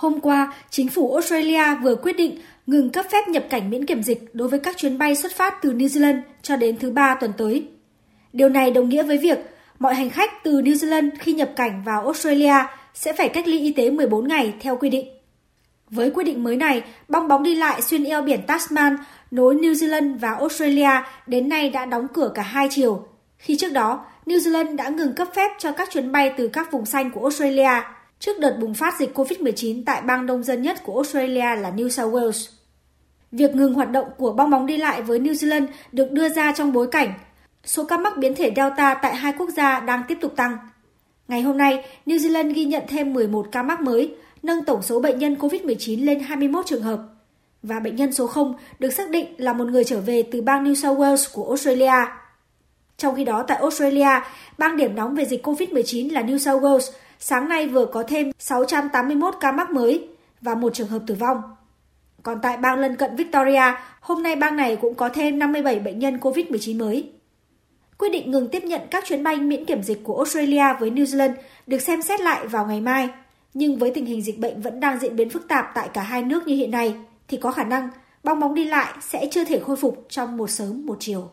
Hôm qua, chính phủ Australia vừa quyết định ngừng cấp phép nhập cảnh miễn kiểm dịch đối với các chuyến bay xuất phát từ New Zealand cho đến thứ ba tuần tới. Điều này đồng nghĩa với việc mọi hành khách từ New Zealand khi nhập cảnh vào Australia sẽ phải cách ly y tế 14 ngày theo quy định. Với quyết định mới này, bong bóng đi lại xuyên eo biển Tasman nối New Zealand và Australia đến nay đã đóng cửa cả hai chiều, khi trước đó New Zealand đã ngừng cấp phép cho các chuyến bay từ các vùng xanh của Australia trước đợt bùng phát dịch COVID-19 tại bang đông dân nhất của Australia là New South Wales. Việc ngừng hoạt động của bong bóng đi lại với New Zealand được đưa ra trong bối cảnh số ca mắc biến thể Delta tại hai quốc gia đang tiếp tục tăng. Ngày hôm nay, New Zealand ghi nhận thêm 11 ca mắc mới, nâng tổng số bệnh nhân COVID-19 lên 21 trường hợp. Và bệnh nhân số 0 được xác định là một người trở về từ bang New South Wales của Australia. Trong khi đó tại Australia, bang điểm nóng về dịch COVID-19 là New South Wales, sáng nay vừa có thêm 681 ca mắc mới và một trường hợp tử vong. Còn tại bang lân cận Victoria, hôm nay bang này cũng có thêm 57 bệnh nhân COVID-19 mới. Quyết định ngừng tiếp nhận các chuyến bay miễn kiểm dịch của Australia với New Zealand được xem xét lại vào ngày mai. Nhưng với tình hình dịch bệnh vẫn đang diễn biến phức tạp tại cả hai nước như hiện nay, thì có khả năng bong bóng đi lại sẽ chưa thể khôi phục trong một sớm một chiều.